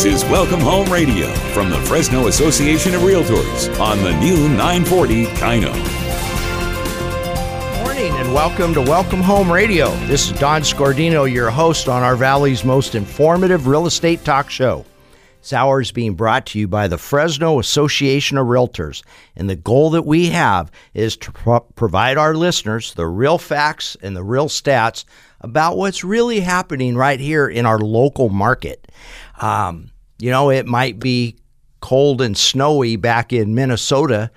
This is Welcome Home Radio from the Fresno Association of Realtors on the new 940 Kino. Morning and welcome to Welcome Home Radio. This is Don Scordino, your host on our Valley's most informative real estate talk show. This hour is being brought to you by the Fresno Association of Realtors, and the goal that we have is to pro- provide our listeners the real facts and the real stats about what's really happening right here in our local market. Um, you know, it might be cold and snowy back in Minnesota,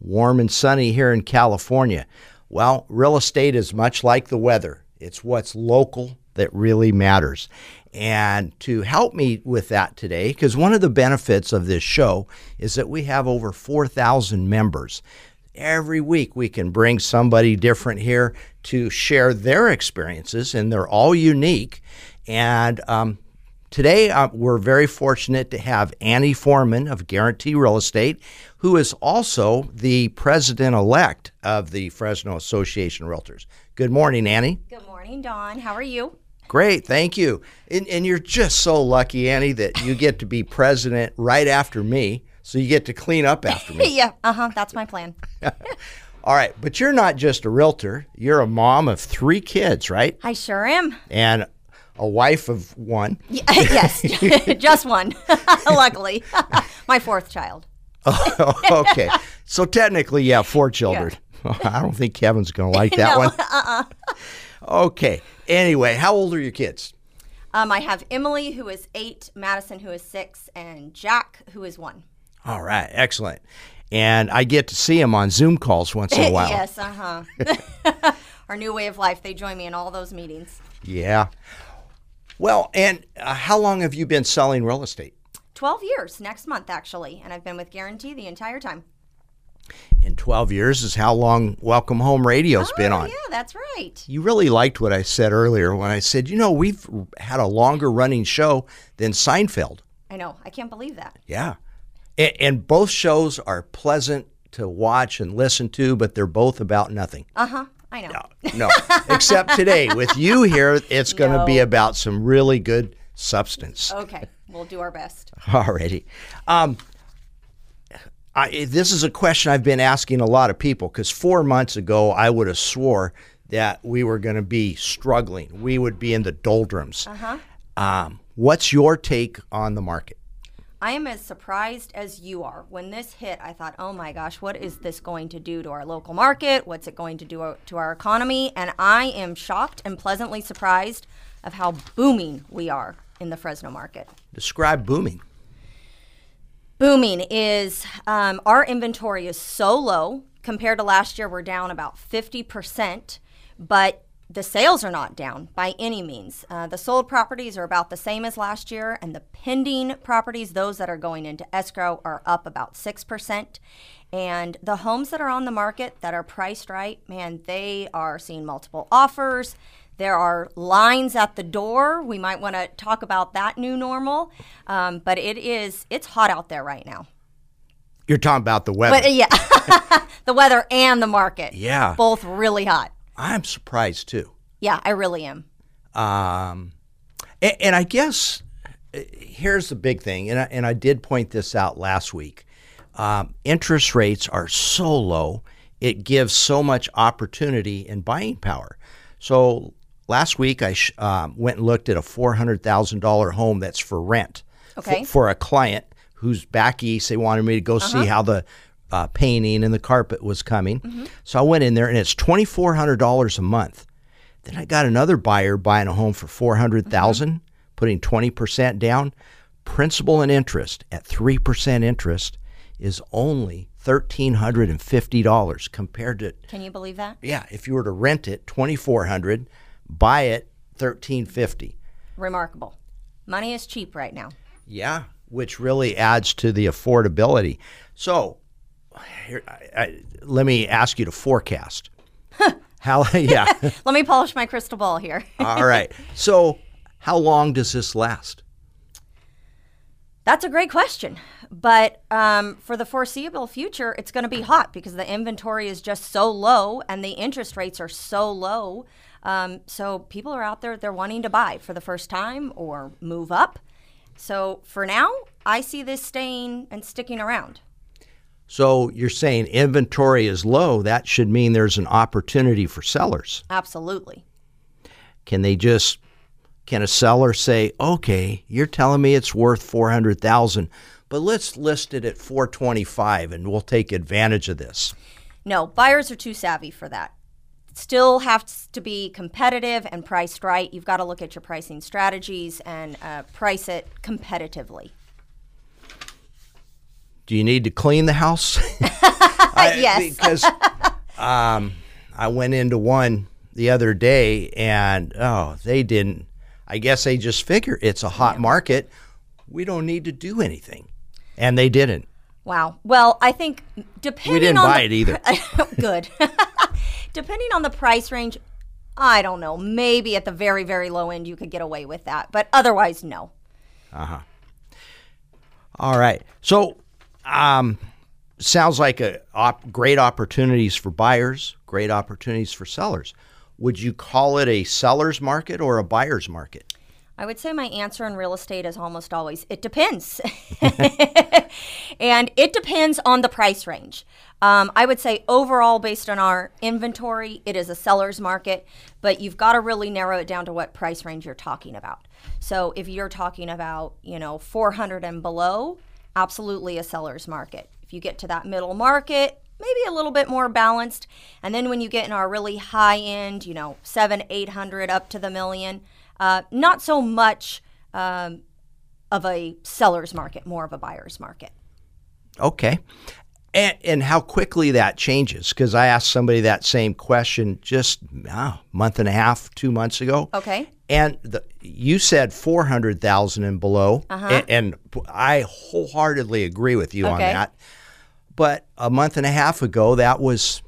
warm and sunny here in California. Well, real estate is much like the weather. It's what's local that really matters. And to help me with that today, because one of the benefits of this show is that we have over 4,000 members. Every week we can bring somebody different here to share their experiences, and they're all unique. And um, Today, uh, we're very fortunate to have Annie Foreman of Guarantee Real Estate, who is also the president elect of the Fresno Association of Realtors. Good morning, Annie. Good morning, Don. How are you? Great, thank you. And, and you're just so lucky, Annie, that you get to be president right after me, so you get to clean up after me. yeah, uh huh. That's my plan. All right, but you're not just a realtor, you're a mom of three kids, right? I sure am. And a wife of one. yes, just one, luckily. My fourth child. okay. So technically, yeah, four children. Yeah. I don't think Kevin's going to like that no, one. Uh-uh. Okay. Anyway, how old are your kids? Um, I have Emily, who is eight, Madison, who is six, and Jack, who is one. All right. Excellent. And I get to see them on Zoom calls once in a while. yes, uh huh. Our new way of life. They join me in all those meetings. Yeah. Well, and uh, how long have you been selling real estate? 12 years next month, actually. And I've been with Guarantee the entire time. In 12 years is how long Welcome Home Radio's oh, been on. Yeah, that's right. You really liked what I said earlier when I said, you know, we've had a longer running show than Seinfeld. I know. I can't believe that. Yeah. And, and both shows are pleasant to watch and listen to, but they're both about nothing. Uh huh. I know. No, no. except today with you here, it's going to No. be about some really good substance. Okay, we'll do our best. Alrighty. Um, I, this is a question I've been asking a lot of people because four months ago I would have swore that we were going to be struggling. We would be in the doldrums. Uh-huh. Um, what's your take on the market? I am as surprised as you are. When this hit, I thought, oh my gosh, what is this going to do to our local market? What's it going to do to our economy? And I am shocked and pleasantly surprised of how booming we are in the Fresno market. Describe booming. Booming is um, our inventory is so low compared to last year. We're down about 50%, but the sales are not down by any means. Uh, the sold properties are about the same as last year, and the pending properties, those that are going into escrow, are up about 6%. And the homes that are on the market that are priced right, man, they are seeing multiple offers. There are lines at the door. We might want to talk about that new normal, um, but it is it's hot out there right now. You're talking about the weather. But yeah, the weather and the market, yeah. both really hot. I'm surprised too. Yeah, I really am. Um, and, and I guess uh, here's the big thing, and I, and I did point this out last week. Um, interest rates are so low, it gives so much opportunity and buying power. So last week I sh- um, went and looked at a four hundred thousand dollar home that's for rent Okay. f- for a client who's back east. They wanted me to go see how the uh, painting and the carpet was coming. So I went in there, and it's twenty four hundred dollars a month. Then I got another buyer buying a home for four putting twenty percent down. Principal and interest at three percent interest is only thirteen hundred and fifty dollars compared to Can you believe that? yeah. If you were to rent it twenty four hundred, buy it thirteen fifty. Remarkable. Money is cheap right now. Yeah, which really adds to the affordability. So, here, I, I, let me ask you to forecast. How? Yeah. Let me polish my crystal ball here. All right. So, how long does this last? That's a great question. But um, for the foreseeable future, it's going to be hot because the inventory is just so low and the interest rates are so low. Um, so people are out there, they're wanting to buy for the first time or move up. So for now, I see this staying and sticking around. So you're saying inventory is low. That should mean there's an opportunity for sellers. Absolutely. Can they just can a seller say, "Okay, you're telling me it's worth 400,000, but let's list it at 425 and we'll take advantage of this." No, buyers are too savvy for that. Still has to be competitive and priced right. You've got to look at your pricing strategies and uh, price it competitively. Do you need to clean the house? I, yes. Because um, I went into one the other day and oh, they didn't. I guess they just figure it's a hot market. We don't need to do anything, and they didn't. Wow. Well, I think depending We didn't on buy the, it either. good. depending on the price range, I don't know. Maybe at the very very low end you could get away with that, but otherwise no. Uh huh. All right. So, um, sounds like a op- great opportunities for buyers, great opportunities for sellers. Would you call it a seller's market or a buyer's market? I would say my answer in real estate is almost always it depends. and it depends on the price range. Um, I would say overall, based on our inventory, it is a seller's market, but you've got to really narrow it down to what price range you're talking about. So if you're talking about, you know, 400 and below, absolutely a seller's market. If you get to that middle market, maybe a little bit more balanced. And then when you get in our really high end, you know, seven, 800 up to the million, uh, not so much um, of a seller's market, more of a buyer's market. Okay. And, and how quickly that changes. Because I asked somebody that same question just a month and a half, two months ago. Okay. And the, you said 400,000 and below. Uh-huh. And, and I wholeheartedly agree with you on that. But a month and a half ago, that was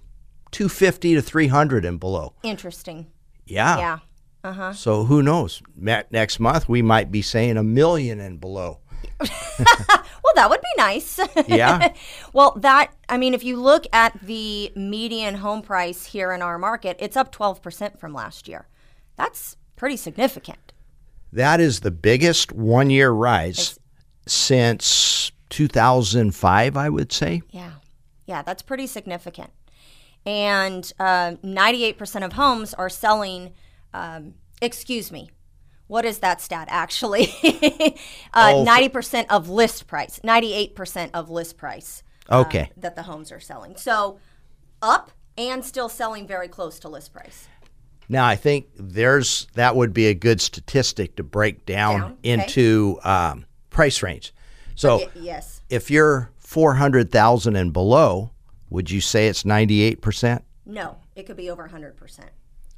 250 to 300 and below. Interesting. Yeah. Yeah. Uh-huh. So who knows? Next month, we might be saying a million and below. Well, that would be nice. Yeah. well, that, I mean, if you look at the median home price here in our market, it's up 12% from last year. That's pretty significant. That is the biggest one year rise since 2005, I would say. Yeah. Yeah, that's pretty significant. And uh, 98% of homes are selling, um, excuse me, what is that stat actually? uh, Oh, 90% of list price, 98% of list price uh, Okay. that the homes are selling. So up and still selling very close to list price. Now, I think there's that would be a good statistic to break down, Down, okay. into um, price range. So, yes. if you're 400,000 and below, would you say it's 98%? No, it could be over 100%.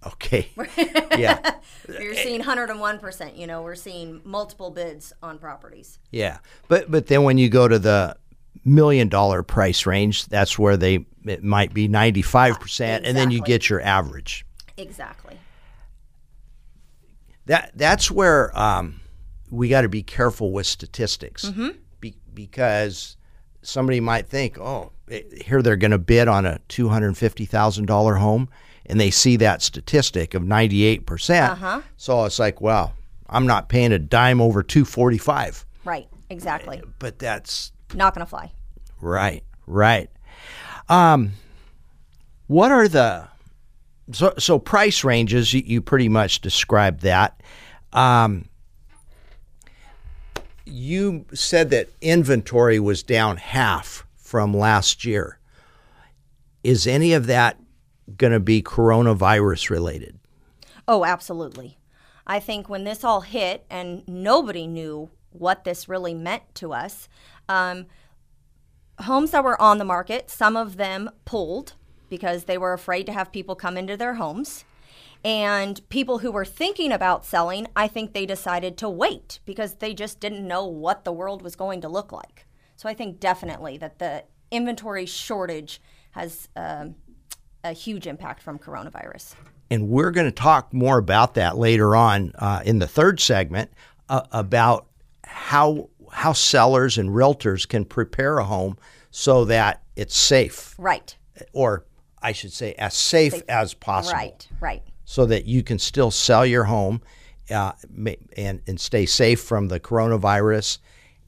Okay. yeah. You're seeing 101%. You know, we're seeing multiple bids on properties. Yeah. But but then when you go to the million dollar price range, that's where they it might be 95% and then you get your average. Exactly. That that's where um, we got to be careful with statistics be, because somebody might think, oh, eh, here they're going to bid on a two hundred fifty thousand dollar home, and they see that statistic of ninety eight percent. So it's like, well, I'm not paying a dime over two forty five. Right. Exactly. But that's Not going to fly. Right, right. Um, what are the so so price ranges? You, you pretty much described that. Um, you said that inventory was down half from last year. Is any of that going to be coronavirus related? Oh, absolutely. I think when this all hit and nobody knew what this really meant to us, um, homes that were on the market, some of them pulled because they were afraid to have people come into their homes. And people who were thinking about selling, I think they decided to wait because they just didn't know what the world was going to look like. So I think definitely that the inventory shortage has um, a huge impact from coronavirus. and we're going to talk more about that later on uh, in the third segment uh, about how how sellers and realtors can prepare a home so that it's safe, Right. or I should say, as safe, as possible, Right, right. so that you can still sell your home uh, and and stay safe from the coronavirus,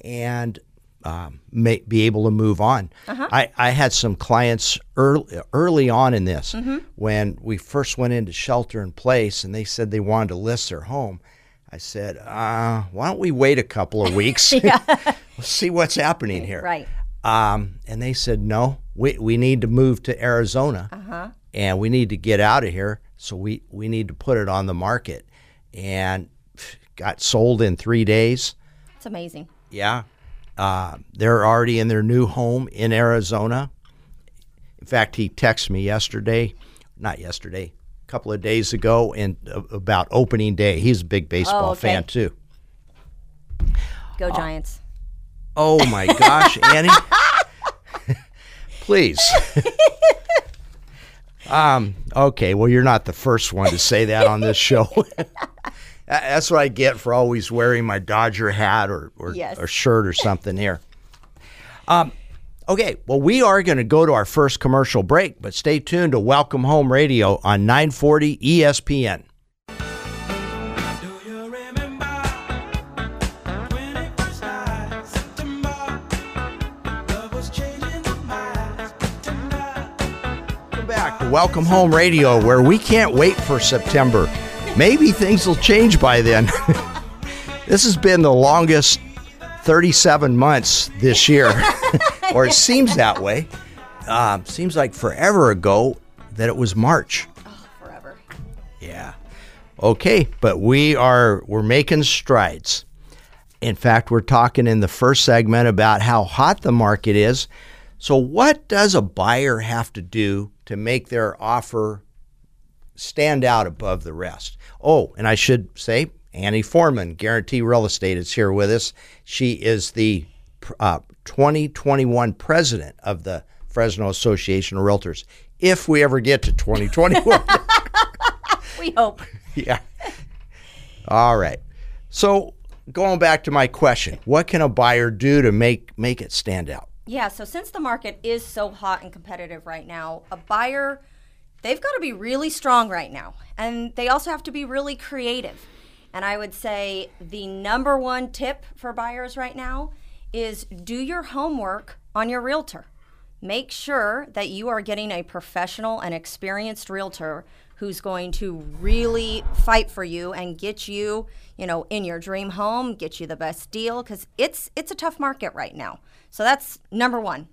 and um, may, be able to move on. I, I had some clients early early on in this when we first went into shelter in place, and they said they wanted to list their home. I said, uh, "Why don't we wait a couple of weeks? Let's see what's happening here." Right. Um, and they said, no, we, we need to move to Arizona uh-huh. and we need to get out of here. So we, we need to put it on the market. And got sold in three days. It's amazing. Yeah. Uh, they're already in their new home in Arizona. In fact, he texted me yesterday, not yesterday, a couple of days ago, and uh, about opening day. He's a big baseball Oh, okay. fan too. Go Giants. Oh my gosh, Annie. Please. um, okay, well, you're not the first one to say that on this show. That's what I get for always wearing my Dodger hat or, or, Yes. or shirt or something here. Um, okay, well, we are going to go to our first commercial break, but stay tuned to Welcome Home Radio on 940 ESPN. Do you remember when it first started? September, love was changing the minds tonight. Welcome back to Welcome Home Radio, where we can't wait for September. Maybe things will change by then. this has been the longest 37 months this year, or it seems that way. Um, seems like forever ago that it was March. Oh, Forever. Yeah. Okay, but we are we're making strides. In fact, we're talking in the first segment about how hot the market is. So what does a buyer have to do to make their offer stand out above the rest? Oh, and I should say Annie Foreman, Guarantee Real Estate is here with us. She is the uh, 2021 president of the Fresno Association of Realtors. If we ever get to 2021. We hope. Yeah. All right. So going back to my question, what can a buyer do to make make it stand out? Yeah, so since the market is so hot and competitive right now, a buyer, they've got to be really strong right now. And they also have to be really creative. And I would say the number one tip for buyers right now is do your homework on your realtor. Make sure that you are getting a professional and experienced realtor who's going to really fight for you and get you, you know, in your dream home, get you the best deal cuz it's it's a tough market right now. So that's number 1.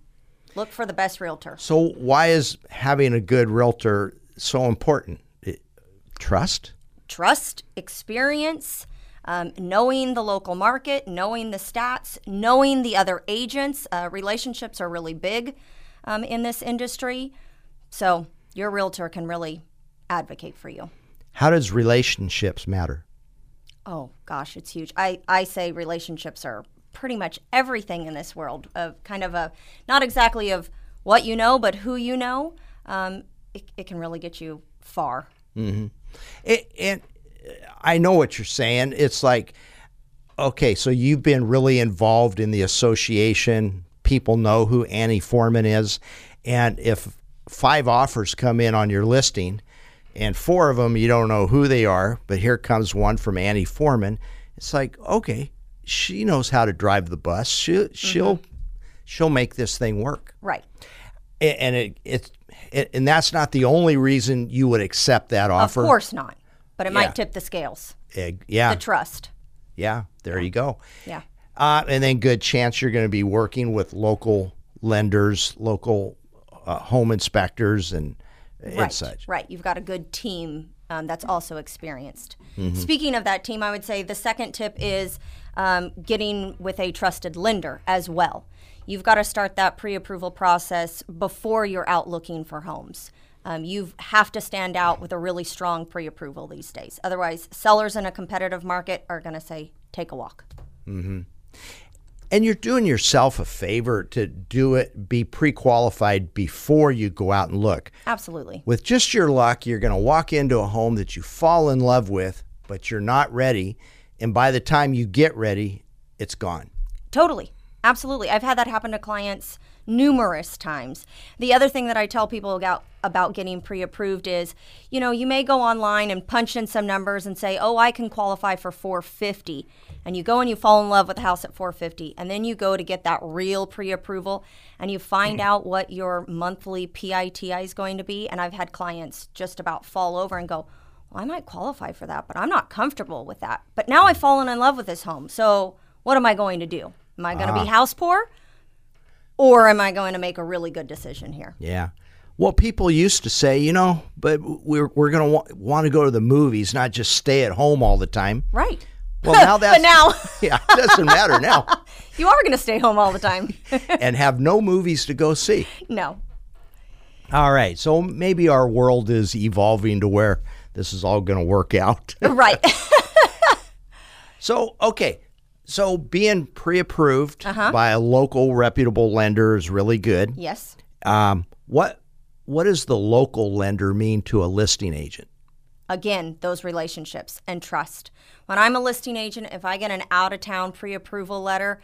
Look for the best realtor. So why is having a good realtor so important? It- trust? trust, experience, um, knowing the local market, knowing the stats, knowing the other agents. Uh, relationships are really big um, in this industry. So your realtor can really advocate for you. How does relationships matter? Oh gosh, it's huge. I, I say relationships are pretty much everything in this world of kind of a not exactly of what you know, but who you know. Um, it, it can really get you far. It, and I know what you're saying. It's like, okay, so you've been really involved in the association. People know who Annie Foreman is. And if five offers come in on your listing and four of them you don't know who they are, but here comes one from Annie Foreman, it's like, okay, she knows how to drive the bus. She, She'll she'll make this thing work. Right. A- And it, it's it, and that's not the only reason you would accept that offer. Of course not. But it Yeah. might tip the scales. Yeah. The trust. Yeah, there you go. Yeah. Uh, and then good chance you're going to be working with local lenders, local uh, home inspectors, and, and right, such. Right. You've got a good team um, that's also experienced. Mm-hmm. Speaking of that team, I would say the second tip is um, getting with a trusted lender as well. You've got to start that pre approval process before you're out looking for homes. Um, you have to stand out with a really strong pre approval these days. Otherwise, sellers in a competitive market are going to say, take a walk. And you're doing yourself a favor to do it, be pre qualified before you go out and look. Absolutely. With just your luck, you're going to walk into a home that you fall in love with, but you're not ready. And by the time you get ready, it's gone. Totally. Absolutely. I've had that happen to clients numerous times. The other thing that I tell people about about getting pre-approved is, you know, you may go online and punch in some numbers and say, "Oh, I can qualify for 450." And you go and you fall in love with the house at 450, and then you go to get that real pre-approval and you find mm. out what your monthly PITI is going to be, and I've had clients just about fall over and go, well, I might qualify for that, but I'm not comfortable with that. But now I've fallen in love with this home. So what am I going to do? Am I going to be ah. house poor? Or am I going to make a really good decision here? Yeah. Well, people used to say, you know, but we're, we're going to wa- want to go to the movies, not just stay at home all the time. Right. Well, now that's. but now yeah, it doesn't matter now. you are going to stay home all the time. and have no movies to go see. no. All right. So maybe our world is evolving to where this is all going to work out. Right. So, okay. So being pre-approved Uh-huh. by a local reputable lender is really good. yes. Um, what what does the local lender mean to a listing agent? Again, those relationships and trust. When I'm a listing agent, if I get an out of town pre approval letter,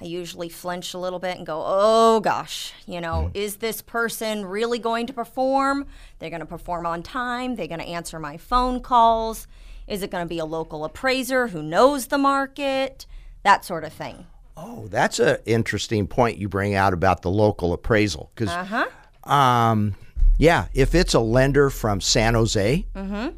I usually flinch a little bit and go, oh gosh, you know, is this person really going to perform? They're going to perform on time. They're going to answer my phone calls. Is it going to be a local appraiser who knows the market? That sort of thing. Oh, that's an interesting point you bring out about the local appraisal. Because, Uh-huh. um, yeah, if it's a lender from San Jose, Mm-hmm.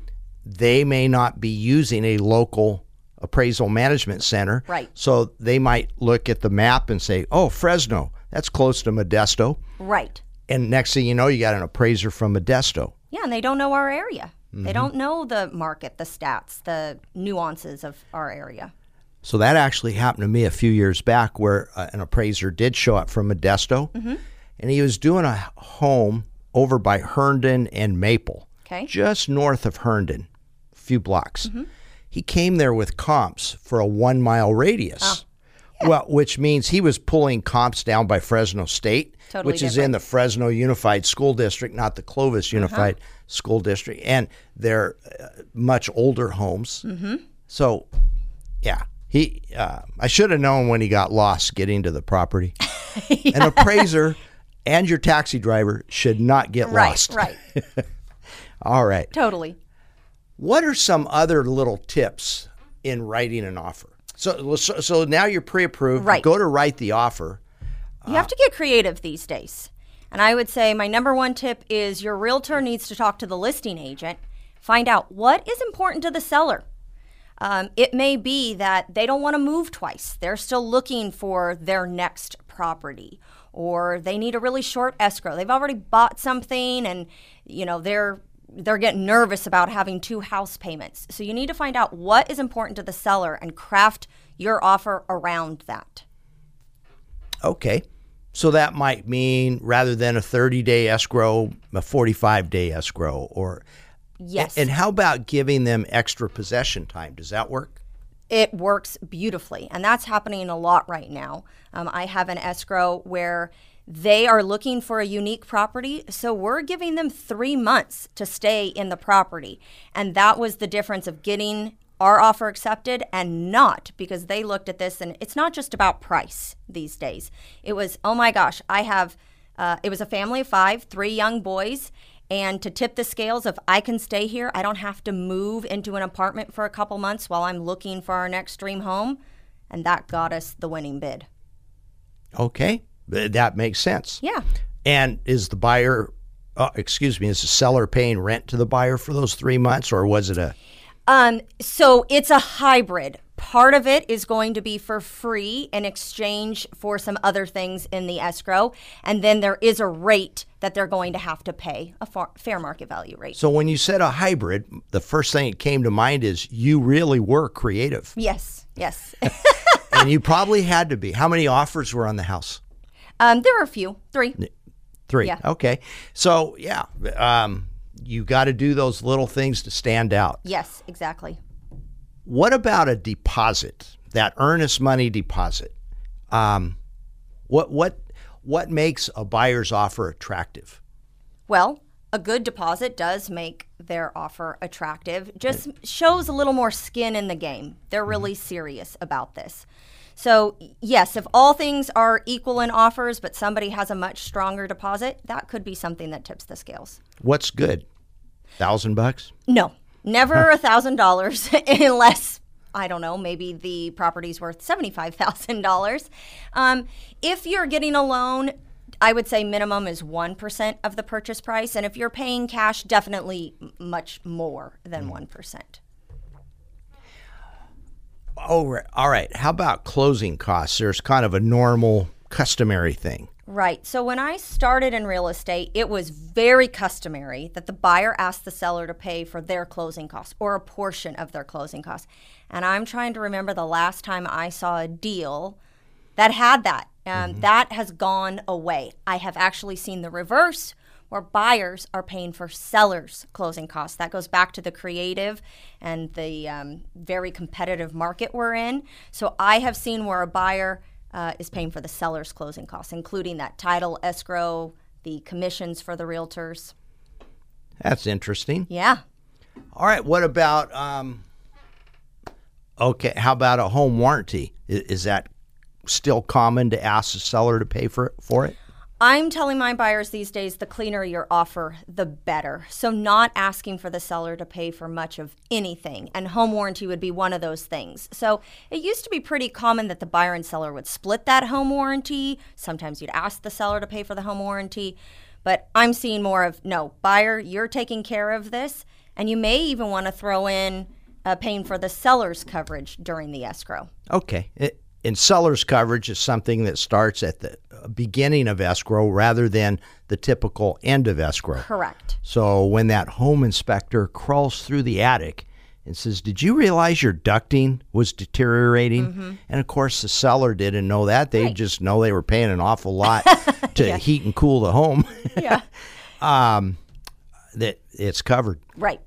they may not be using a local appraisal management center. Right. So they might look at the map and say, oh, Fresno, that's close to Modesto. Right. And next thing you know, you got an appraiser from Modesto. Yeah, and they don't know our area. They don't know the market, the stats, the nuances of our area. So that actually happened to me a few years back where uh, an appraiser did show up from Modesto and he was doing a home over by Herndon and Maple, Okay. just north of Herndon, a few blocks. He came there with comps for a one mile radius. Well, which means he was pulling comps down by Fresno State, Totally which is in the Fresno Unified School District, not the Clovis Unified School District, and they're uh, much older homes. Mm-hmm. So, yeah, he. Uh, I should have known when he got lost getting to the property. An appraiser and your taxi driver should not get Right, lost. right. All right. Totally. What are some other little tips in writing an offer? So, so, so now you're pre-approved. You Right. go to write the offer. You have to get creative these days. And I would say my number one tip is your realtor needs to talk to the listing agent, find out what is important to the seller. Um, it may be that they don't want to move twice. They're still looking for their next property, or they need a really short escrow. They've already bought something, and you know they're they're getting nervous about having two house payments. So you need to find out what is important to the seller and craft your offer around that. Okay. So that might mean rather than a 30 day escrow, a 45 day escrow. Or Yes. and how about giving them extra possession time? Does that work? it works beautifully and that's happening a lot right now um, i have an escrow where they are looking for a unique property so we're giving them three months to stay in the property and that was the difference of getting our offer accepted and not because they looked at this and it's not just about price these days it was oh my gosh i have uh, it was a family of five three young boys and to tip the scales of I can stay here, I don't have to move into an apartment for a couple months while I'm looking for our next dream home. And that got us the winning bid. Okay. That makes sense. Yeah. And is the buyer, uh, excuse me, is the seller paying rent to the buyer for those three months or was it a. Um, so it's a hybrid. Part of it is going to be for free in exchange for some other things in the escrow. And then there is a rate that they're going to have to pay, a far, fair market value rate. So when you said a hybrid, the first thing that came to mind is you really were creative. yes, yes. and you probably had to be. How many offers were on the house? um, there were a few, three. Three. Yeah. Okay. So yeah, um, you got to do those little things to stand out. Yes, exactly. What about a deposit? That earnest money deposit. Um, what what what makes a buyer's offer attractive? Well, a good deposit does make their offer attractive. Just shows a little more skin in the game. They're really serious about this. So, yes, if all things are equal in offers, but somebody has a much stronger deposit, that could be something that tips the scales. What's good? Thousand bucks? No, never a thousand dollars unless I don't know, maybe the property's worth seventy-five thousand dollars. Um, if you're getting a loan, I would say minimum is one percent of the purchase price, and if you're paying cash, definitely much more than one Oh, right. all right. How about closing costs? There's kind of a normal, customary thing. Right. So when I started in real estate, it was very customary that the buyer asked the seller to pay for their closing costs or a portion of their closing costs. And I'm trying to remember the last time I saw a deal that had that. Um, That has gone away. I have actually seen the reverse where buyers are paying for sellers' closing costs. That goes back to the creative and the um, very competitive market we're in. So I have seen where a buyer uh, is paying for the seller's closing costs, including that title, escrow, the commissions for the realtors. That's interesting. Yeah. All right. What about um Okay, how about a home warranty? Is, is that still common to ask the seller to pay for it, for it? I'm telling my buyers these days the cleaner your offer, the better. So, not asking for the seller to pay for much of anything. And home warranty would be one of those things. So, it used to be pretty common that the buyer and seller would split that home warranty. Sometimes you'd ask the seller to pay for the home warranty. But I'm seeing more of no, buyer, you're taking care of this. And you may even want to throw in uh, paying for the seller's coverage during the escrow. Okay. It, and seller's coverage is something that starts at the beginning of escrow rather than the typical end of escrow. Correct. So when that home inspector crawls through the attic and says, Did you realize your ducting was deteriorating? And of course, the seller didn't know that. They just know they were paying an awful lot to heat and cool the home. Yeah. that it's covered. right.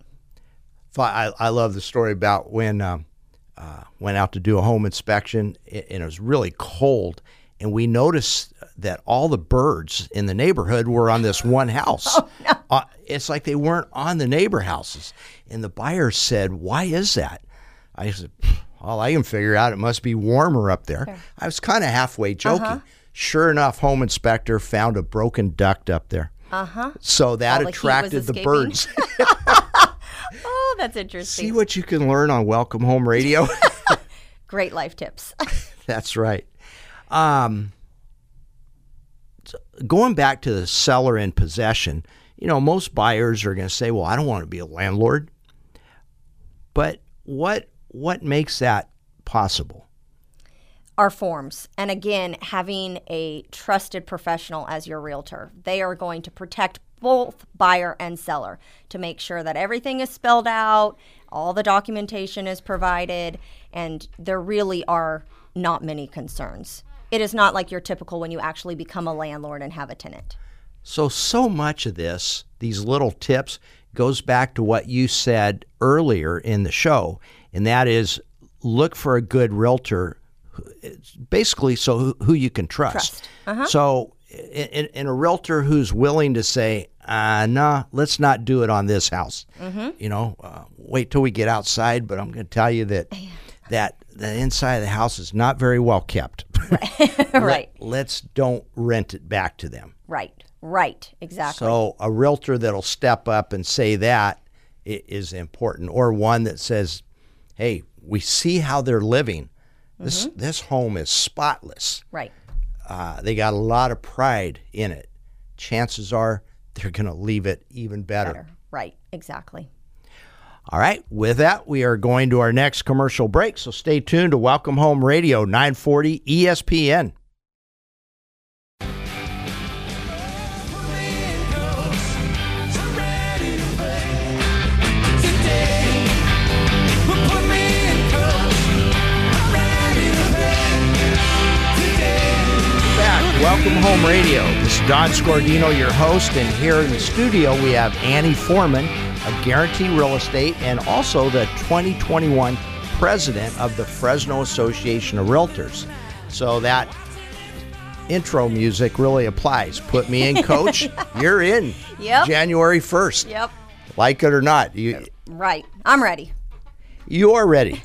I, I love the story about when um, uh, went out to do a home inspection and it was really cold, and we noticed that all the birds in the neighborhood were on this one house. uh, it's like they weren't on the neighbor houses, and the buyer said, "Why is that?" I said, "All I can figure out, it must be warmer up there." I was kind of halfway joking. Sure enough, home inspector found a broken duct up there. Uh huh. So that All the attracted the escaping. birds. Oh, that's interesting. See what you can learn on Welcome Home Radio. Great life tips. That's right. Um, going back to the seller in possession, you know, most buyers are going to say, "Well, I don't want to be a landlord." But what what makes that possible? Our forms. And again, having a trusted professional as your realtor. They are going to protect both buyer and seller to make sure that everything is spelled out, all the documentation is provided, and there really are not many concerns. It is not like your typical when you actually become a landlord and have a tenant. So so much of this, these little tips goes back to what you said earlier in the show, and that is look for a good realtor basically so who, you can trust. Trust. Uh-huh. So in, in a realtor who's willing to say, uh, nah, let's not do it on this house. You know, uh, wait till we get outside, but I'm going to tell you that that the inside of the house is not very well kept. right. Let's don't rent it back to them. Right. Right. Exactly. So a realtor that'll step up and say that is important, or one that says, "Hey, we see how they're living. This this home is spotless. right. Uh, they got a lot of pride in it. Chances are they're going to leave it even better. Better. Right. Exactly. All right. With that, we are going to our next commercial break. So stay tuned to Welcome Home Radio 940 ESPN. back. Welcome home radio. Don Scordino, your host, and here in the studio we have Annie Foreman of Guarantee Real Estate and also the 2021 president of the Fresno Association of Realtors. So that intro music really applies. Put me in, coach. You're in. Yep. January 1st. Yep. Like it or not, you Right. I'm ready. you are ready.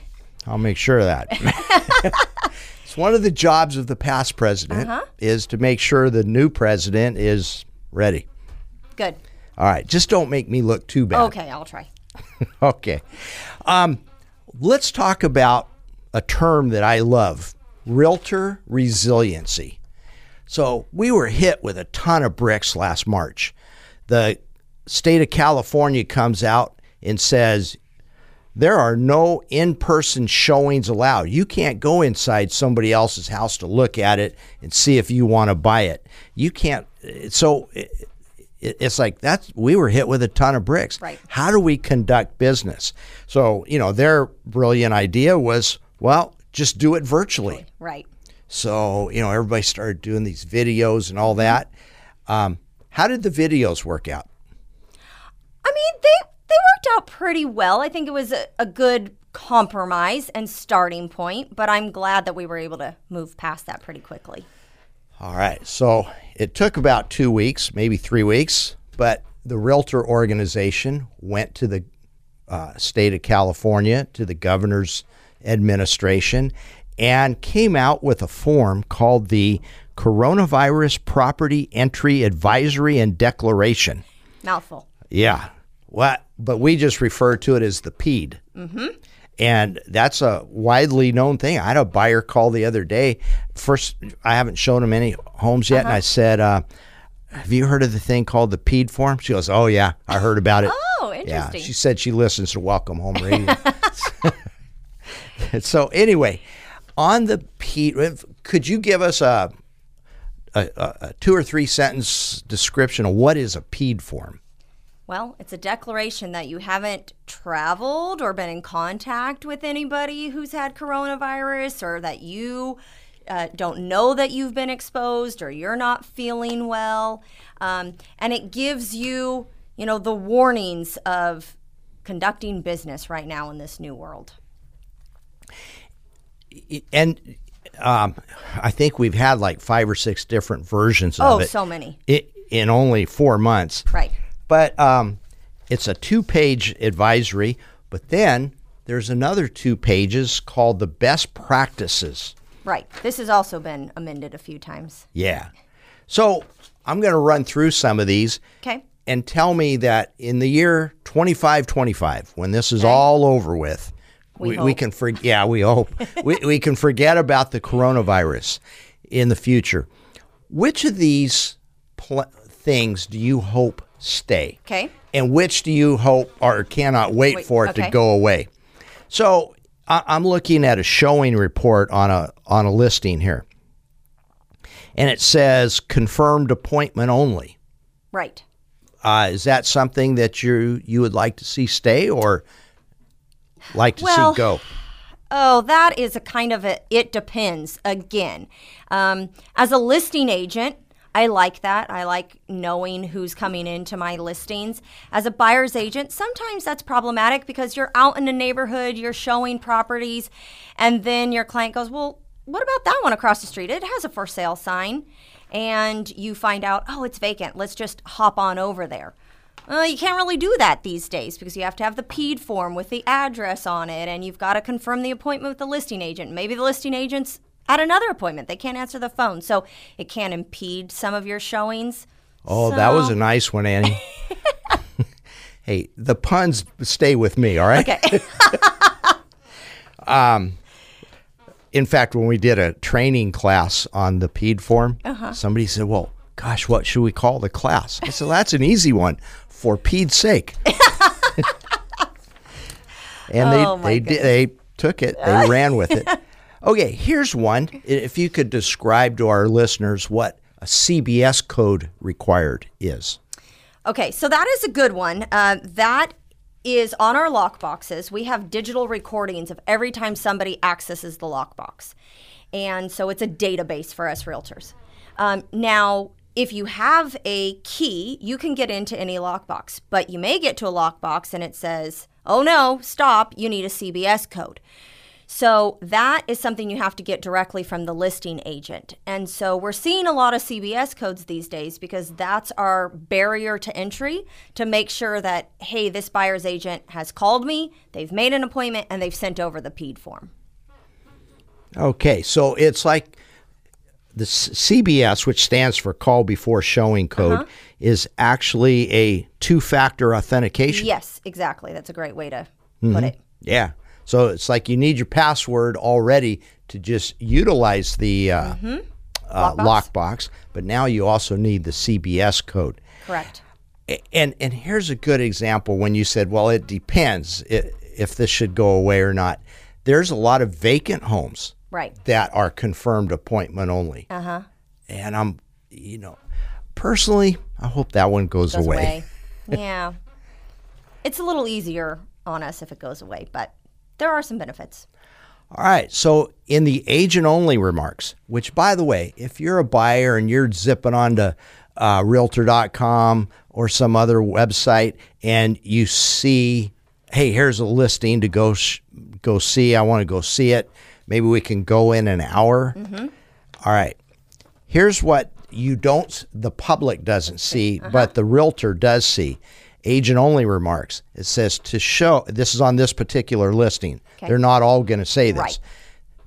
I'll make sure of that. One of the jobs of the past president Uh-huh. is to make sure the new president is ready. Good. All right, just don't make me look too bad. Okay, I'll try. Okay. Um, let's talk about a term that I love realtor resiliency. So, we were hit with a ton of bricks last March. The state of California comes out and says, there are no in person showings allowed. You can't go inside somebody else's house to look at it and see if you want to buy it. You can't. So it, it- it's like that's we were hit with a ton of bricks. Right. How do we conduct business? So, you know, their brilliant idea was, well, just do it virtually. Right. So, you know, everybody started doing these videos and all that. Um, how did the videos work out? I mean, they they worked out pretty well. I think it was a, a good compromise and starting point, but I'm glad that we were able to move past that pretty quickly. All right. So it took about two weeks, maybe three weeks, but the Realtor organization went to the uh, state of California, to the governor's administration, and came out with a form called the Coronavirus Property Entry Advisory and Declaration. Mouthful. Yeah. What? But we just refer to it as the PEAD. Mm-hmm. And that's a widely known thing. I had a buyer call the other day. First, I haven't shown him any homes yet, and I said, uh, "Have you heard of the thing called the PEAD form?" She goes, "Oh yeah, I heard about it." Oh, yeah. interesting. She said she listens to Welcome Home Radio. so anyway, on the PEAD, could you give us a, a, a, a two or three sentence description of what is a PEAD form? Well, it's a declaration that you haven't traveled or been in contact with anybody who's had coronavirus or that you uh, don't know that you've been exposed or you're not feeling well. Um, and it gives you, you know, the warnings of conducting business right now in this new world. and um, I think we've had like five or six different versions of Oh, it. so many. i- in only four months. Right. But um, it's a two-page advisory. But then there's another two pages called the best practices. Right. This has also been amended a few times. Yeah. So I'm going to run through some of these Okay. and tell me that in the year 2525, when this is all over with, We we, we can forget. Yeah, we hope we, we can forget about the coronavirus in the future. Which of these pl- things do you hope stay? Okay. And which do you hope or cannot wait, Wait, for it okay. to go away? So I, I'm looking at a showing report on a on a listing here, and it says confirmed appointment only. Right. Uh, is that something that you you would like to see stay or like to Well, see go? Oh, that is a kind of a it depends again. Um, as a listing agent, I like that. I like knowing who's coming into my listings. As a buyer's agent, sometimes that's problematic because you're out in the neighborhood, you're showing properties, and then your client goes, Well, what about that one across the street? It has a for sale sign. And you find out, oh, it's vacant. Let's just hop on over there. Well, you can't really do that these days because you have to have the PEAD form with the address on it, and you've got to confirm the appointment with the listing agent. Maybe the listing agent's at another appointment; they can't answer the phone, so it can impede some of your showings. Oh, that was a nice one, Annie. hey, the puns stay with me, all right? okay. In fact, when we did a training class on the PEAD form, Uh-huh. somebody said, "Well, gosh, what should we call the class?" I said, "That's an easy one for PEAD's sake." and they Oh, they did, they took it, they ran with it. Okay, here's one. If you could describe to our listeners what a CBS code required is. Okay, so that is a good one. Uh, that is on our lockboxes. We have digital recordings of every time somebody accesses the lockbox. And so it's a database for us realtors. Um, now, if you have a key, you can get into any lockbox, but you may get to a lockbox and it says, oh no, stop, you need a CBS code. So that is something you have to get directly from the listing agent. And so we're seeing a lot of CBS codes these days because that's our barrier to entry to make sure that, hey, this buyer's agent has called me, they've made an appointment, and they've sent over the PEAD form. Okay, so it's like the CBS, which stands for Call Before Showing Code, Uh-huh. is actually a two-factor authentication. Yes, exactly. That's a great way to Mm-hmm. put it. Yeah. So it's like you need your password already to just utilize the uh, Mm-hmm. uh, Lockbox. lockbox, but now you also need the CBS code. Correct. And and here's a good example when you said, well, it depends if this should go away or not. There's a lot of vacant homes Right. that are confirmed appointment only. Uh huh. And I'm, you know, personally, I hope that one goes, Goes away. away. yeah. It's a little easier on us if it goes away, but there are some benefits. All right. So in the agent only remarks, which by the way, if you're a buyer and you're zipping onto uh, realtor.com or some other website and you see, hey, here's a listing to go sh- go see. I want to go see it. Maybe we can go in an hour. All right. Here's what you don't, the public doesn't see, but the realtor does see. Agent only remarks. It says to show, this is on this particular listing. Okay. They're not all going to say this. Right.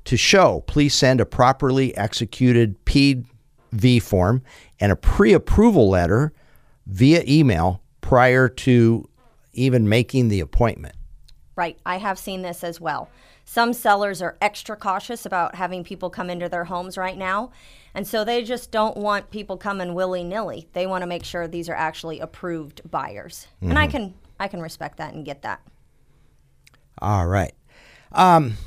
To show, please send a properly executed PEAD form and a pre approval letter via email prior to even making the appointment. Right. I have seen this as well. Some sellers are extra cautious about having people come into their homes right now. And so they just don't want people coming willy nilly. They want to make sure these are actually approved buyers. And I can I can respect that and get that. All right. Um,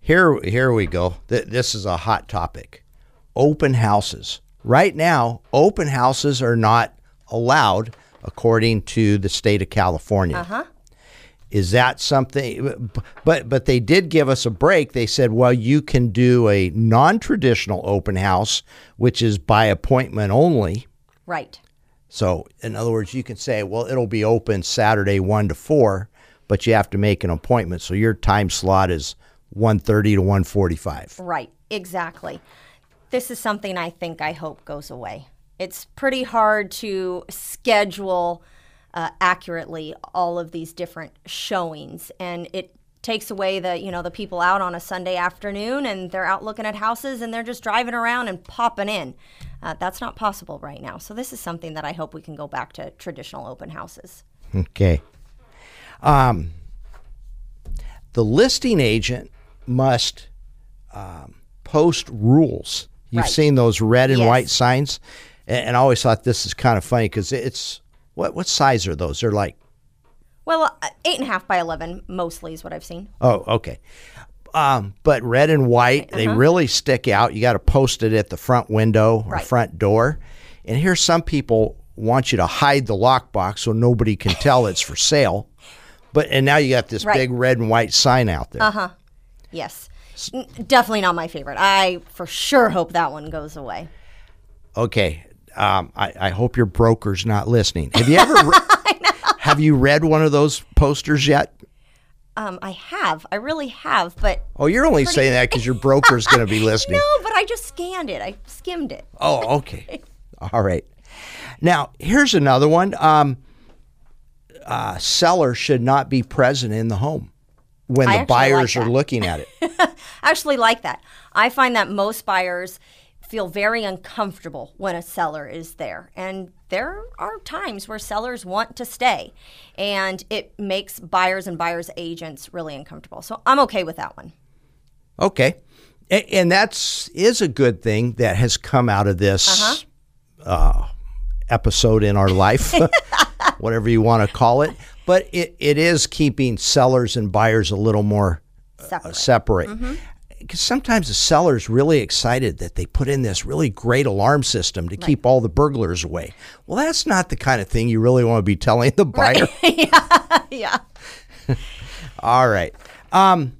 here, here we go. Th- this is a hot topic. Open houses. Right now, open houses are not allowed according to the state of California. Uh-huh. Is that something? But but they did give us a break. They said, well, you can do a non-traditional open house, which is by appointment only. Right. So, in other words, you can say, well, it'll be open Saturday 1 to 4, but you have to make an appointment. So your time slot is 1:30 to 1:45. Right, exactly. This is something I think I hope goes away. It's pretty hard to schedule uh, accurately all of these different showings, and it takes away the you know the people out on a Sunday afternoon and they're out looking at houses and they're just driving around and popping in. Uh, that's not possible right now. So this is something that I hope we can go back to traditional open houses. Okay. Um, the listing agent must um, post rules. You've Right. seen those red and Yes. white signs, and, and I always thought this is kind of funny because it's what what size are those? They're like Well, uh, eight and a half by eleven mostly is what I've seen. Oh, okay. Um, but red and white, they really stick out. You got to post it at the front window or Uh-huh. Right. front door. And here's some people want you to hide the lockbox so nobody can tell it's for sale. But and now you got this Right. big red and white sign out there. Uh-huh. Yes. N- Definitely not my favorite. I for sure hope that one goes away. Okay. Um, I, I hope your broker's not listening. Have you ever re- have you read one of those posters yet? Um, I have. I really have, but Oh, you're only saying that because your broker's going to be listening. no, but I just scanned it. I skimmed it. Oh, okay. All right. Now, here's another one. Um, uh, seller should not be present in the home when I the buyers like are looking at it. I actually like that. I find that most buyers feel very uncomfortable when a seller is there. And there are times where sellers want to stay, and it makes buyers and buyers agents really uncomfortable. So I'm okay with that one. Okay. And that's is a good thing that has come out of this uh-huh. uh episode in our life, whatever you want to call it. But it, it is keeping sellers and buyers a little more uh, Separate. separate. Mm-hmm. Because sometimes the seller's really excited that they put in this really great alarm system to keep all the burglars away. Well, that's not the kind of thing you really want to be telling the buyer. yeah. All right. Um,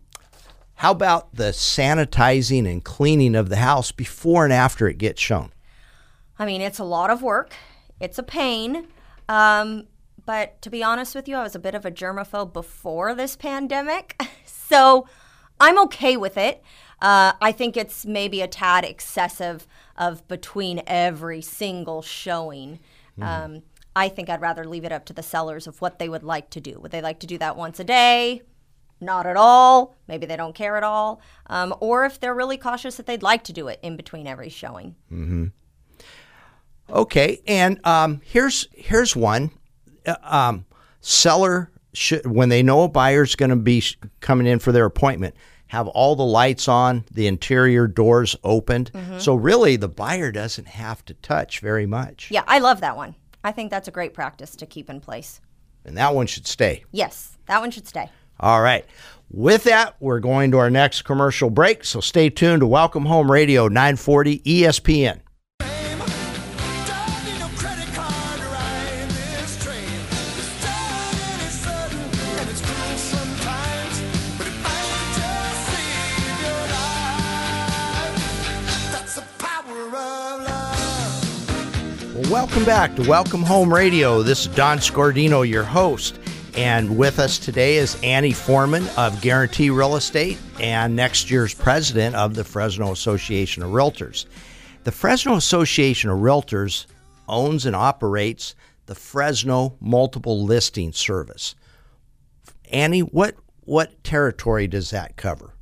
how about the sanitizing and cleaning of the house before and after it gets shown? I mean, it's a lot of work. It's a pain. Um, but to be honest with you, I was a bit of a germaphobe before this pandemic. So I'm okay with it. Uh, I think it's maybe a tad excessive of between every single showing. Um, I think I'd rather leave it up to the sellers of what they would like to do. Would they like to do that once a day? not at all, maybe they don't care at all, um, or if they're really cautious that they'd like to do it in between every showing. Okay, and um, here's here's one. Uh, um, seller should when they know a buyer's going to be sh- coming in for their appointment, have all the lights on, the interior doors opened. Mm-hmm. So really, the buyer doesn't have to touch very much, Yeah, I love that one. I think that's a great practice to keep in place. and that one should stay. Yes, that one should stay. All right. With that, we're going to our next commercial break. So stay tuned to Welcome Home Radio 940 ESPN. Welcome back to Welcome Home Radio. This is Don Scordino, your host. And with us today is Annie Foreman of Guarantee Real Estate and next year's president of the Fresno Association of Realtors. The Fresno Association of Realtors owns and operates the Fresno Multiple Listing Service. Annie, what what territory does that cover?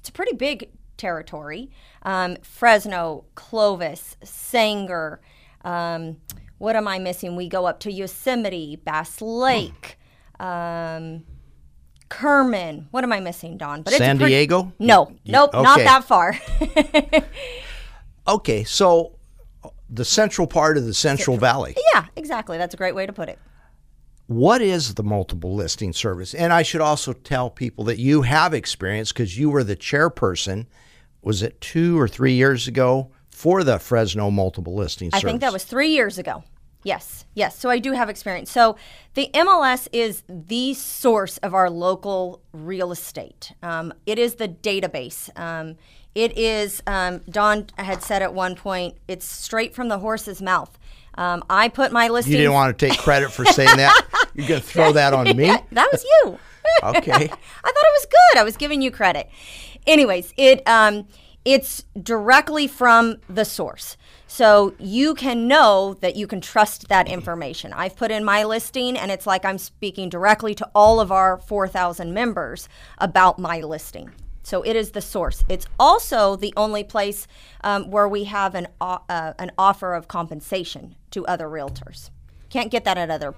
It's a pretty big territory. Um, Fresno, Clovis, Sanger. Um, what am I missing? We go up to Yosemite, Bass Lake, um, Kerman. What am I missing, Don? But San pretty- Diego? No, nope, not that far. Okay, so the central part of the Central Valley. yeah, exactly. That's a great way to put it. What is the multiple listing service? And I should also tell people that you have experience because you were the chairperson, was it two or three years ago, for the Fresno multiple listing I service? think that was three years ago. Yes, yes. So I do have experience. So the MLS is the source of our local real estate. Um, it is the database. Um, it is, um, Don had said at one point, it's straight from the horse's mouth. Um, I put my listing. You didn't want to take credit for saying that? You're going to throw that on me? that was you. Okay. I thought it was good. I was giving you credit. Anyways, it um, it's directly from the source. So you can know that you can trust that information. I've put in my listing and it's like I'm speaking directly to all of our 4,000 members about my listing. So it is the source. It's also the only place um, where we have an, uh, an offer of compensation to other realtors. Can't get that at other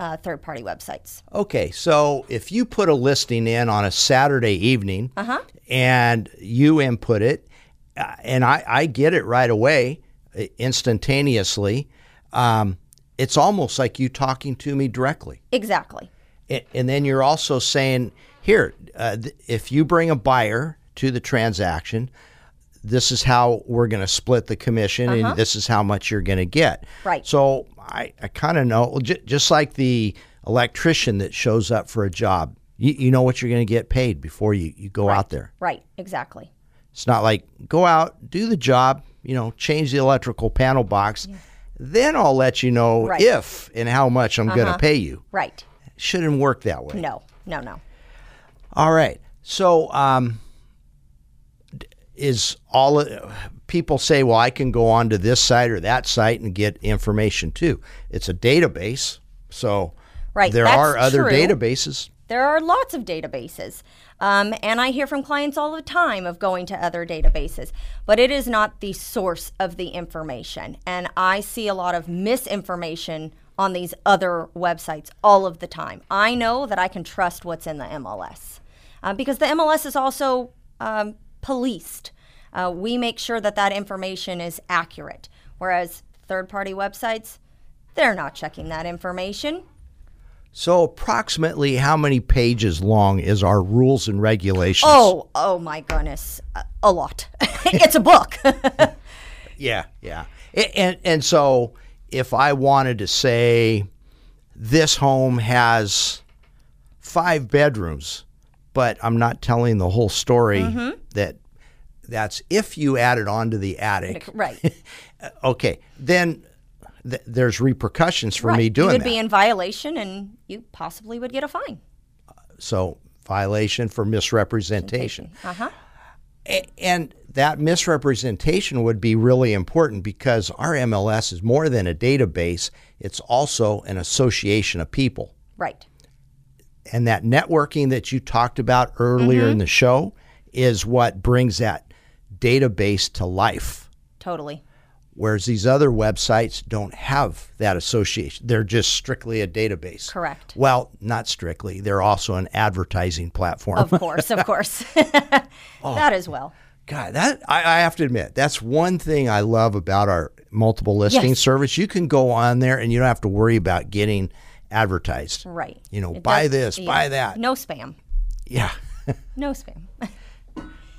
uh, third party websites. Okay, so if you put a listing in on a Saturday evening Uh-huh. and you input it, uh, and I, I get it right away, uh, instantaneously, um, it's almost like you talking to me directly. Exactly. A- And then you're also saying, here, uh, th- if you bring a buyer to the transaction, this is how we're going to split the commission, and this is how much you're going to get. Uh-huh. Right. So I, I kind of know, just like the electrician that shows up for a job, you, you know what you're going to get paid before you, you go out there. Right, exactly. It's not like go out, do the job, you know, change the electrical panel box. Then I'll let you know Right. if and how much I'm going to pay you. Right. Shouldn't work that way. No, no, no. All right. So, um, is all people say, well, I can go on to this site or that site and get information too. It's a database. So, Right, there are other true. databases. There are lots of databases. Um, and I hear from clients all the time of going to other databases, but it is not the source of the information. And I see a lot of misinformation on these other websites all of the time. I know that I can trust what's in the MLS uh, because the MLS is also um, policed. Uh, we make sure that that information is accurate, whereas third party websites, they're not checking that information. So, approximately how many pages long is our rules and regulations? Oh, oh my goodness, a, a lot. it's a book. Yeah, yeah. And and so if I wanted to say this home has five bedrooms, but I'm not telling the whole story that that's if you add it onto the attic. right. Okay, then th- there's repercussions for right. me doing it. you would that. be in violation, and you possibly would get a fine. so violation for misrepresentation. Uh huh. A- And that misrepresentation would be really important because our MLS is more than a database, it's also an association of people. Right. and that networking that you talked about earlier in the show is what brings that database to life. Totally. Whereas these other websites don't have that association. They're just strictly a database. Correct. Well, not strictly. They're also an advertising platform. Of course, of course. Oh. That as well. God, that I, I have to admit, that's one thing I love about our multiple listing Yes. service. You can go on there and you don't have to worry about getting advertised. Right. You know, It buy does- this, yeah. buy that. No spam. Yeah. No spam.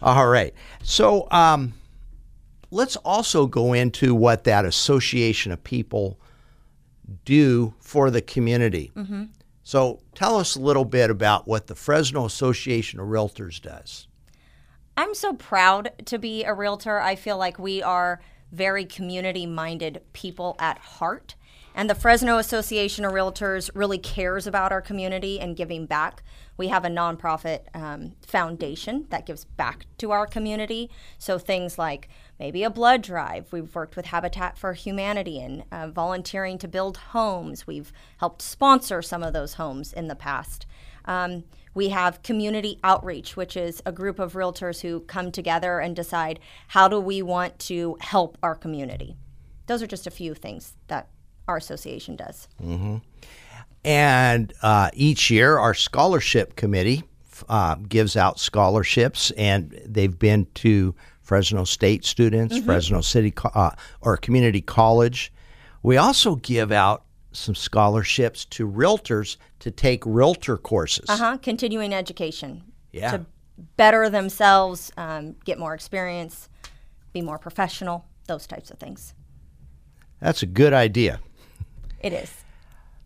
All right. So um, let's also go into what that association of people do for the community. So tell us a little bit about what the Fresno Association of Realtors does. I'm so proud to be a realtor. I feel like we are very community minded people at heart. And the Fresno Association of Realtors really cares about our community and giving back. We have a nonprofit um, foundation that gives back to our community. So things like maybe a blood drive. We've worked with Habitat for Humanity and uh, volunteering to build homes. We've helped sponsor some of those homes in the past. Um, we have community outreach, which is a group of realtors who come together and decide how do we want to help our community. Those are just a few things that our association does. And uh, each year, our scholarship committee uh, gives out scholarships, and they've been to Fresno State students, Fresno City co- uh, or community college. We also give out some scholarships to realtors to take realtor courses. Uh huh. Continuing education. Yeah. To better themselves, um, get more experience, be more professional, those types of things. That's a good idea. It is.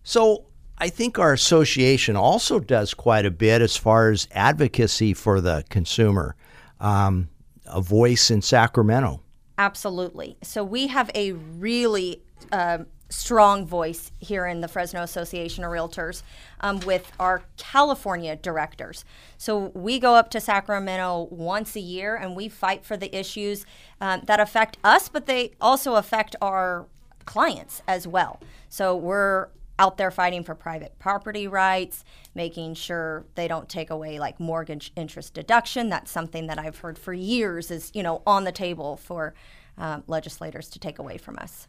So I think our association also does quite a bit as far as advocacy for the consumer, um, a voice in Sacramento. Absolutely. So we have a really um strong voice here in the Fresno Association of Realtors um, with our California directors. So we go up to Sacramento once a year and we fight for the issues um, that affect us, but they also affect our clients as well. So we're out there fighting for private property rights, making sure they don't take away like mortgage interest deduction. That's something that I've heard for years is you know on the table for um, legislators to take away from us.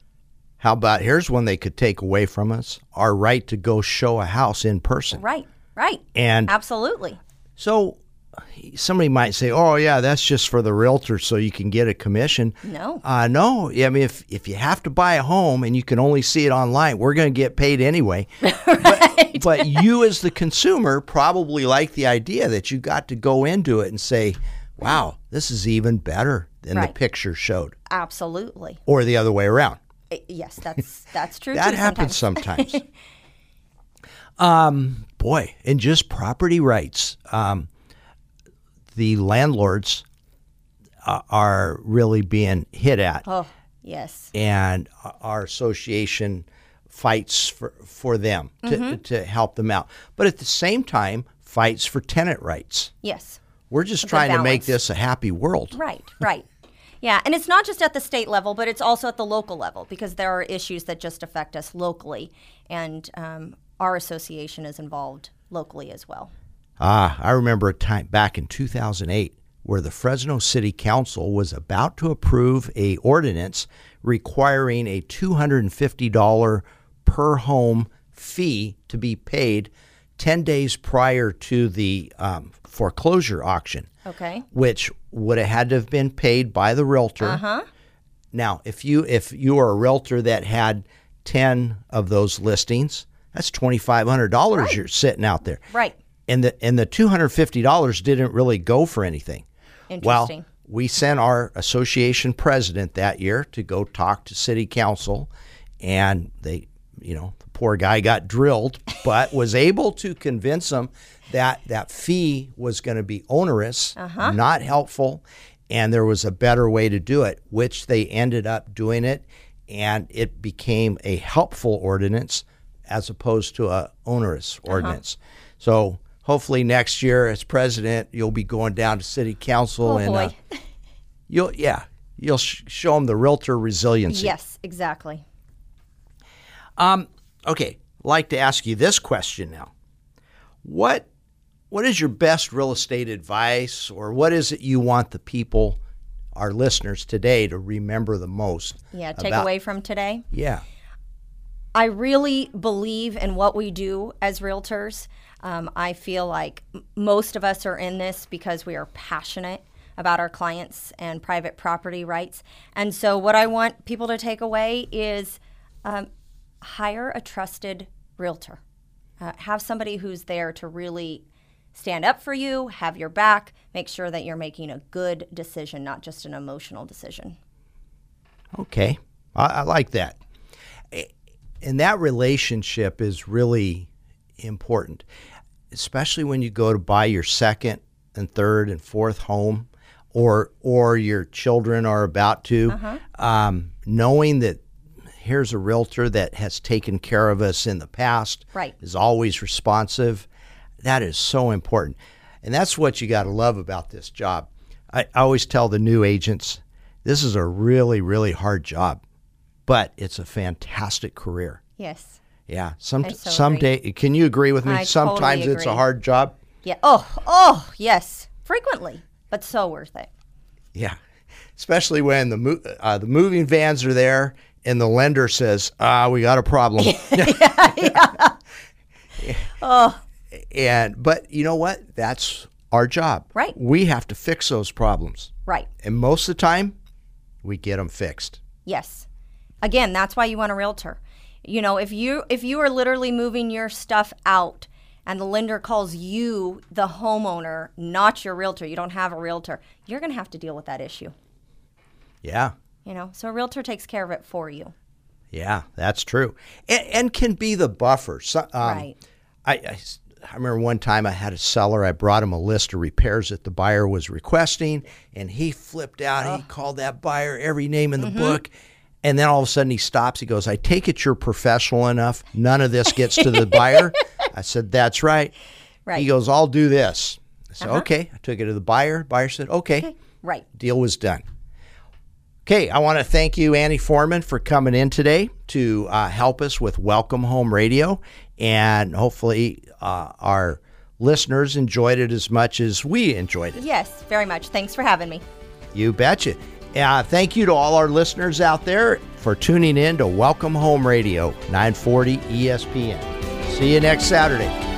How about here's one they could take away from us our right to go show a house in person. Right, right, And absolutely. so somebody might say, oh, yeah, that's just for the realtor so you can get a commission. No. Uh, no. I mean, if, if you have to buy a home and you can only see it online, we're going to get paid anyway. but, but you, as the consumer, probably like the idea that you got to go into it and say, wow, this is even better than the picture showed, Absolutely. or the other way around. Uh, Yes, that's that's true. That happens sometimes. sometimes. um, boy, and just property rights. Um, the landlords uh, are really being hit at, Oh, yes. and our association fights for, for them to, Mm-hmm. to help them out. But at the same time, fights for tenant rights. Yes. We're just It's trying to make this a happy world. Right, right. Yeah, and it's not just at the state level, but it's also at the local level because there are issues that just affect us locally, and um, our association is involved locally as well. Ah, I remember a time back in 2008 where the Fresno City Council was about to approve a ordinance requiring a $250 per home fee to be paid 10 days prior to the um, foreclosure auction, Okay. which would have had to have been paid by the realtor. Uh-huh. Now, if you if you are a realtor that had 10 of those listings, that's $2500 you're sitting out there Right. And the and the two hundred fifty dollars didn't really go for anything. Well, we sent our association president that year to go talk to city council, and they, you know, the poor guy got drilled, but was able to convince them that that fee was going to be onerous, uh-huh. not helpful, and there was a better way to do it, which they ended up doing it, and it became a helpful ordinance as opposed to a onerous uh-huh. ordinance. So hopefully next year, as president, you'll be going down to city council Oh and uh, you'll yeah you'll sh- show them the realtor resiliency. yes, exactly. Okay, like to ask you this question now. what what is your best real estate advice or what is it you want the people our listeners today to remember the most Yeah, take about- away from today. yeah I really believe in what we do as realtors. Um, I feel like most of us are in this because we are passionate about our clients and private property rights. And so, what I want people to take away is um, hire a trusted realtor. Uh, have somebody who's there to really stand up for you, have your back, make sure that you're making a good decision, not just an emotional decision. Okay, I, I like that. And that relationship is really important, especially when you go to buy your second and third and fourth home, or or your children are about to. Um, knowing that here's a realtor that has taken care of us in the past, Right. is always responsive. That is so important. And that's what you got to love about this job. I, I always tell the new agents this is a really, really hard job, but it's a fantastic career. Yes. Yeah. Some, so someday, can you agree with me? I Sometimes totally it's a hard job. Yeah. Oh, oh, yes. Frequently, but so worth it. Yeah. Especially when the, mo- uh, the moving vans are there and the lender says, ah, we got a problem. Yeah. Yeah. Oh, and, but you know what? That's our job. Right. We have to fix those problems. right. And most of the time, we get them fixed. Yes. Again, that's why you want a realtor. You know, if you if you are literally moving your stuff out and the lender calls you the homeowner, not your realtor, you don't have a realtor, you're going to have to deal with that issue. Yeah. You know, so a realtor takes care of it for you. Yeah, that's true, and, and can be the buffer. So, um, Right. I, I I remember one time I had a seller. I brought him a list of repairs that the buyer was requesting, and he flipped out. He called that buyer every name in the Mm-hmm. book, and then all of a sudden he stops. He goes, "I take it you're professional enough. None of this gets to the buyer." I said, "That's right." Right. Uh-huh. He goes, "I'll do this." I said, "Okay." I took it to the buyer. Buyer said, "Okay." Right. Deal was done. Okay, I want to thank you, Annie Foreman, for coming in today to uh, help us with Welcome Home Radio. And hopefully, uh, our listeners enjoyed it as much as we enjoyed it. Yes, very much. Thanks for having me. You betcha. Uh, thank you to all our listeners out there for tuning in to Welcome Home Radio, 940 ESPN. See you next Saturday.